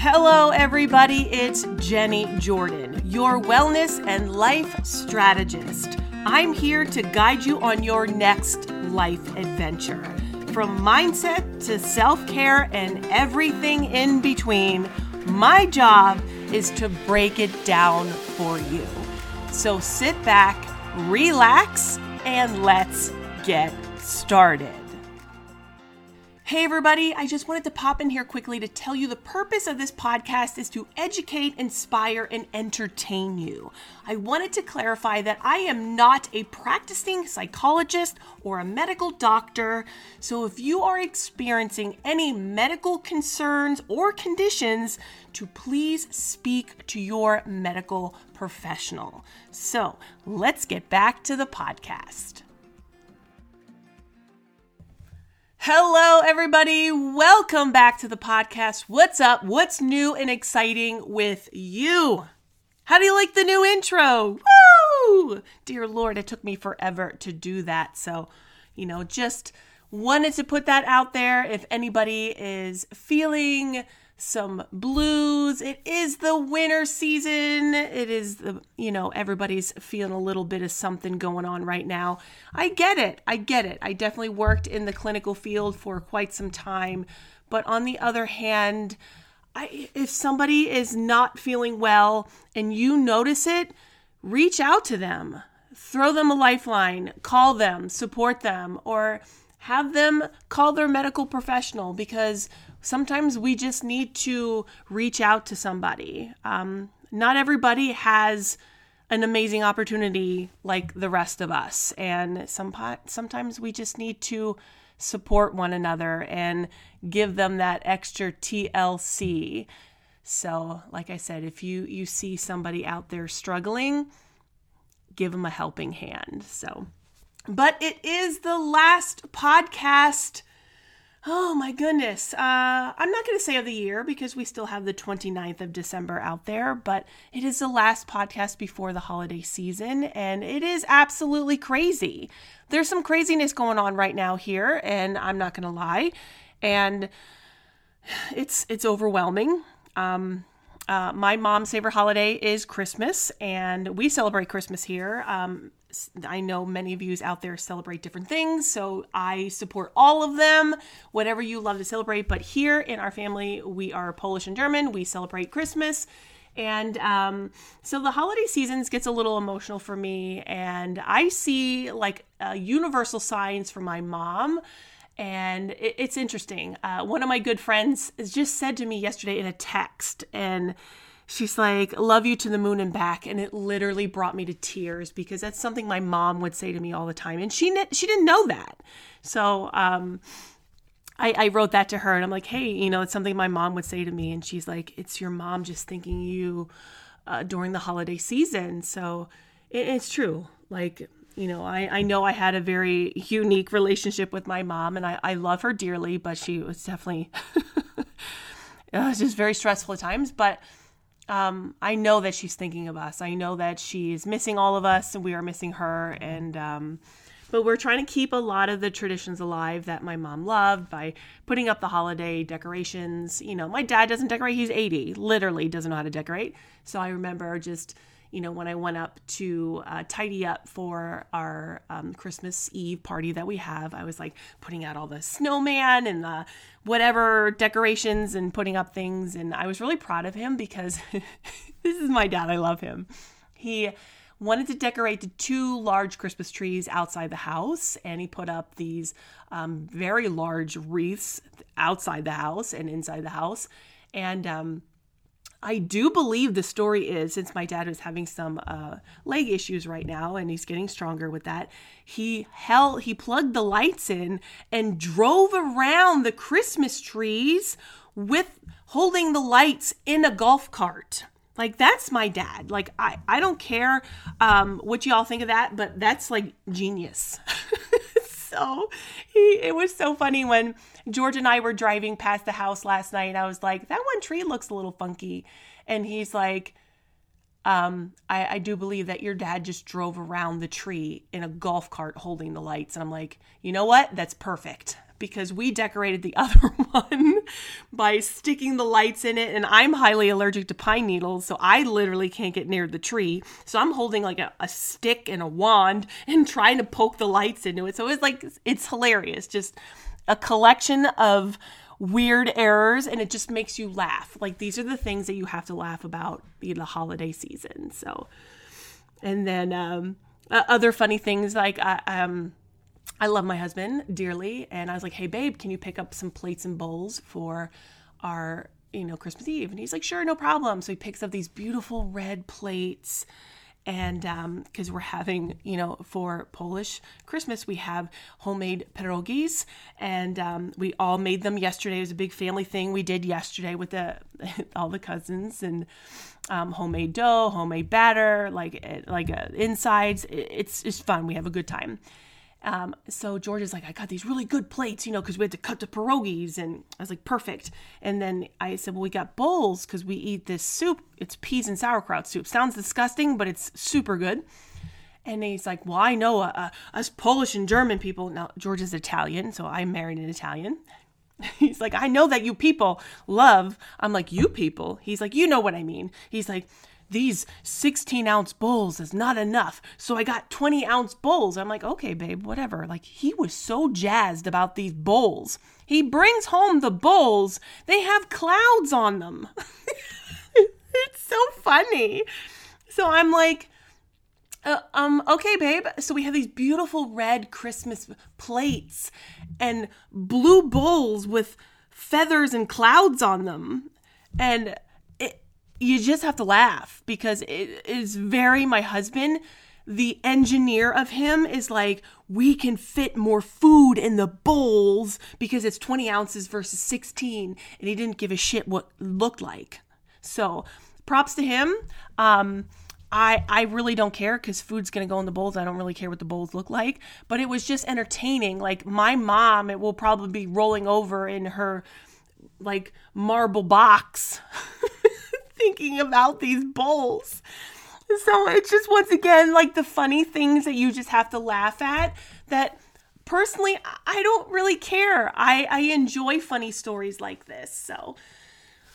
Hello, everybody. It's Jennie Jordan, your wellness and life strategist. I'm here to guide you on your next life adventure. From mindset to self care and everything in between, my job is to break it down for you. So sit back, relax, and let's get started. Hey, everybody, I just wanted to pop in here quickly to tell you the purpose of this podcast is to educate, inspire, and entertain you. I wanted to clarify that I am not a practicing psychologist or a medical doctor, so if you are experiencing any medical concerns or conditions, to please speak to your medical professional. So let's get back to the podcast. Hello, everybody. Welcome back to the podcast. What's up? What's new and exciting with you? How do you like the new intro? Woo! Dear Lord, it took me forever to do that. So, you know, just wanted to put that out there. If anybody is feeling some blues. It is the winter season. It is the, you know, everybody's feeling a little bit of something going on right now. I get it. I get it. I definitely worked in the clinical field for quite some time. But on the other hand, I, if somebody is not feeling well and you notice it, reach out to them. Throw them a lifeline, call them, support them, or have them call their medical professional because sometimes we just need to reach out to somebody. Um, not everybody has an amazing opportunity like the rest of us, and some sometimes we just need to support one another and give them that extra TLC. So, like I said, if you you see somebody out there struggling, give them a helping hand. So, but it is the last podcast Oh my goodness. Uh, I'm not going to say of the year because we still have the 29th of December out there, but it is the last podcast before the holiday season and it is absolutely crazy. There's some craziness going on right now here and I'm not going to lie. And it's it's overwhelming. Um, uh, my mom's favorite holiday is Christmas, and we celebrate Christmas here. Um, I know many of you out there celebrate different things, so I support all of them, whatever you love to celebrate. But here in our family, we are Polish and German. We celebrate Christmas. And um, so the holiday seasons gets a little emotional for me, and I see like uh, universal signs for my mom and it, it's interesting. Uh, one of my good friends just said to me yesterday in a text, and she's like, "Love you to the moon and back," and it literally brought me to tears because that's something my mom would say to me all the time, and she she didn't know that. So um, I, I wrote that to her, and I'm like, "Hey, you know, it's something my mom would say to me," and she's like, "It's your mom just thinking you uh, during the holiday season." So it, it's true, like you know, I, I know I had a very unique relationship with my mom and I, I love her dearly, but she was definitely it was just very stressful at times. But um, I know that she's thinking of us. I know that she's missing all of us and we are missing her. And, um, but we're trying to keep a lot of the traditions alive that my mom loved by putting up the holiday decorations. You know, my dad doesn't decorate, he's 80, literally doesn't know how to decorate. So I remember just, you know, when I went up to uh, tidy up for our um, Christmas Eve party that we have, I was like putting out all the snowman and the whatever decorations and putting up things. And I was really proud of him because this is my dad. I love him. He wanted to decorate the two large Christmas trees outside the house, and he put up these um, very large wreaths outside the house and inside the house. And um, I do believe the story is since my dad was having some uh, leg issues right now and he's getting stronger with that, he held he plugged the lights in and drove around the Christmas trees with holding the lights in a golf cart. Like that's my dad. Like I I don't care um, what y'all think of that, but that's like genius. so he it was so funny when George and I were driving past the house last night. and I was like, that one tree looks a little funky. And he's like, um, I, I do believe that your dad just drove around the tree in a golf cart holding the lights. And I'm like, you know what? That's perfect. Because we decorated the other one by sticking the lights in it. And I'm highly allergic to pine needles, so I literally can't get near the tree. So I'm holding like a, a stick and a wand and trying to poke the lights into it. So it's like, it's hilarious. Just a collection of weird errors and it just makes you laugh. Like these are the things that you have to laugh about in the holiday season. So, and then um, uh, other funny things like I um I love my husband dearly, and I was like, "Hey, babe, can you pick up some plates and bowls for our you know Christmas Eve?" And he's like, "Sure, no problem." So he picks up these beautiful red plates and because um, we're having you know for polish christmas we have homemade pierogies and um, we all made them yesterday it was a big family thing we did yesterday with the all the cousins and um, homemade dough homemade batter like eh, like uh, insides it's it's fun we have a good time um, so George is like, I got these really good plates, you know, because we had to cut the pierogies. And I was like, perfect. And then I said, well, we got bowls because we eat this soup. It's peas and sauerkraut soup. Sounds disgusting, but it's super good. And he's like, well, I know uh, uh, us Polish and German people. Now, George is Italian, so I married an Italian. He's like, I know that you people love. I'm like, you people? He's like, you know what I mean. He's like, these 16 ounce bowls is not enough. So I got 20 ounce bowls. I'm like, okay, babe, whatever. Like, he was so jazzed about these bowls. He brings home the bowls, they have clouds on them. it's so funny. So I'm like, uh, um, okay, babe. So we have these beautiful red Christmas plates and blue bowls with feathers and clouds on them. And you just have to laugh because it is very my husband the engineer of him is like we can fit more food in the bowls because it's 20 ounces versus 16 and he didn't give a shit what looked like. So props to him. Um I, I really don't care because food's gonna go in the bowls. I don't really care what the bowls look like, but it was just entertaining. Like my mom, it will probably be rolling over in her like marble box thinking about these bowls. So it's just once again like the funny things that you just have to laugh at that personally I don't really care. I I enjoy funny stories like this. So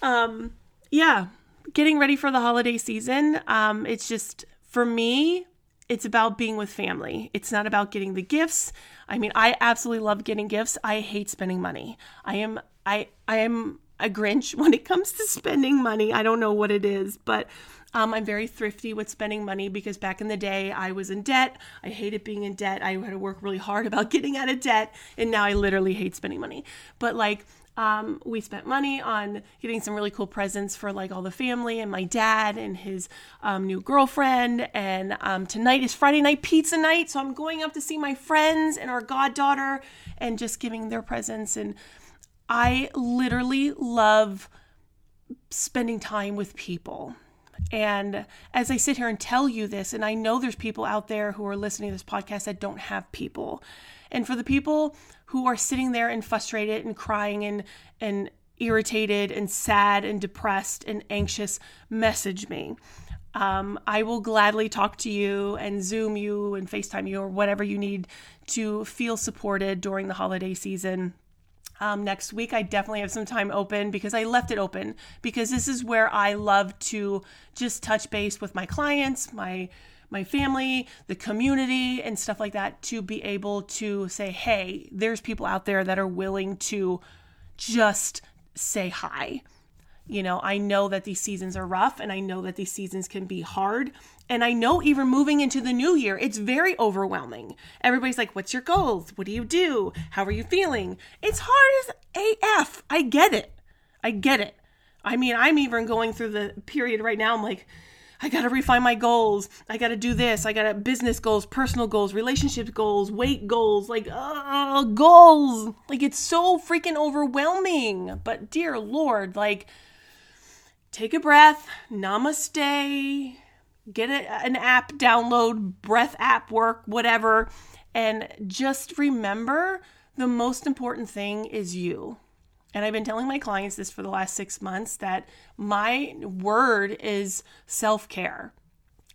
um yeah, getting ready for the holiday season. Um it's just for me it's about being with family. It's not about getting the gifts. I mean, I absolutely love getting gifts. I hate spending money. I am I I am a Grinch when it comes to spending money. I don't know what it is, but um, I'm very thrifty with spending money because back in the day I was in debt. I hated being in debt. I had to work really hard about getting out of debt, and now I literally hate spending money. But like, um, we spent money on getting some really cool presents for like all the family and my dad and his um, new girlfriend. And um, tonight is Friday night pizza night, so I'm going up to see my friends and our goddaughter and just giving their presents and I literally love spending time with people. And as I sit here and tell you this, and I know there's people out there who are listening to this podcast that don't have people. And for the people who are sitting there and frustrated and crying and and irritated and sad and depressed and anxious, message me. Um, I will gladly talk to you and Zoom you and FaceTime you or whatever you need to feel supported during the holiday season um, next week. I definitely have some time open because I left it open because this is where I love to just touch base with my clients, my my family, the community, and stuff like that to be able to say, hey, there's people out there that are willing to just say hi. You know, I know that these seasons are rough and I know that these seasons can be hard. And I know even moving into the new year, it's very overwhelming. Everybody's like, What's your goals? What do you do? How are you feeling? It's hard as AF. I get it. I get it. I mean, I'm even going through the period right now. I'm like, I got to refine my goals. I got to do this. I got to business goals, personal goals, relationship goals, weight goals, like uh, goals. Like it's so freaking overwhelming. But dear Lord, like take a breath, namaste, get a, an app, download breath app work, whatever, and just remember the most important thing is you. And I've been telling my clients this for the last six months that my word is self care.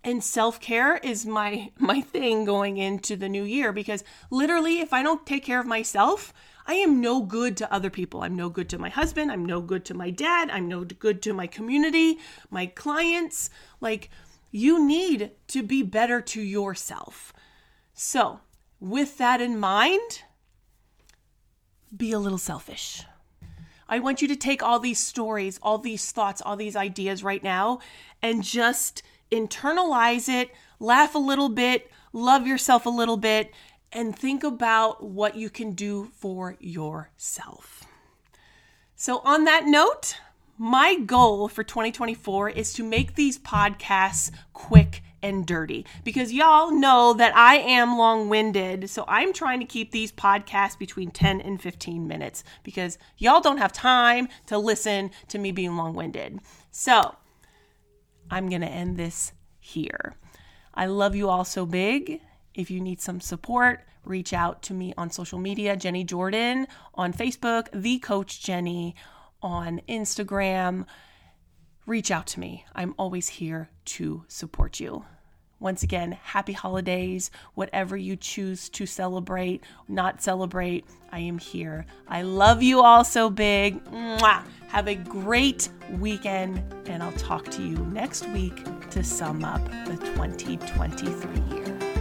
and self-care is my my thing going into the new year because literally if I don't take care of myself, I am no good to other people. I'm no good to my husband, I'm no good to my dad, I'm no good to my community, my clients. Like you need to be better to yourself. So, with that in mind, be a little selfish. I want you to take all these stories, all these thoughts, all these ideas right now and just internalize it, laugh a little bit, love yourself a little bit, and think about what you can do for yourself. So, on that note, my goal for 2024 is to make these podcasts quick and dirty because y'all know that I am long winded. So I'm trying to keep these podcasts between 10 and 15 minutes because y'all don't have time to listen to me being long winded. So I'm going to end this here. I love you all so big. If you need some support, reach out to me on social media, Jennie Jordan on Facebook, The Coach Jennie on Instagram. Reach out to me. I'm always here to support you. Once again, happy holidays. Whatever you choose to celebrate, not celebrate, I am here. I love you all so big. Mwah. Have a great weekend, and I'll talk to you next week to sum up the 2023 year.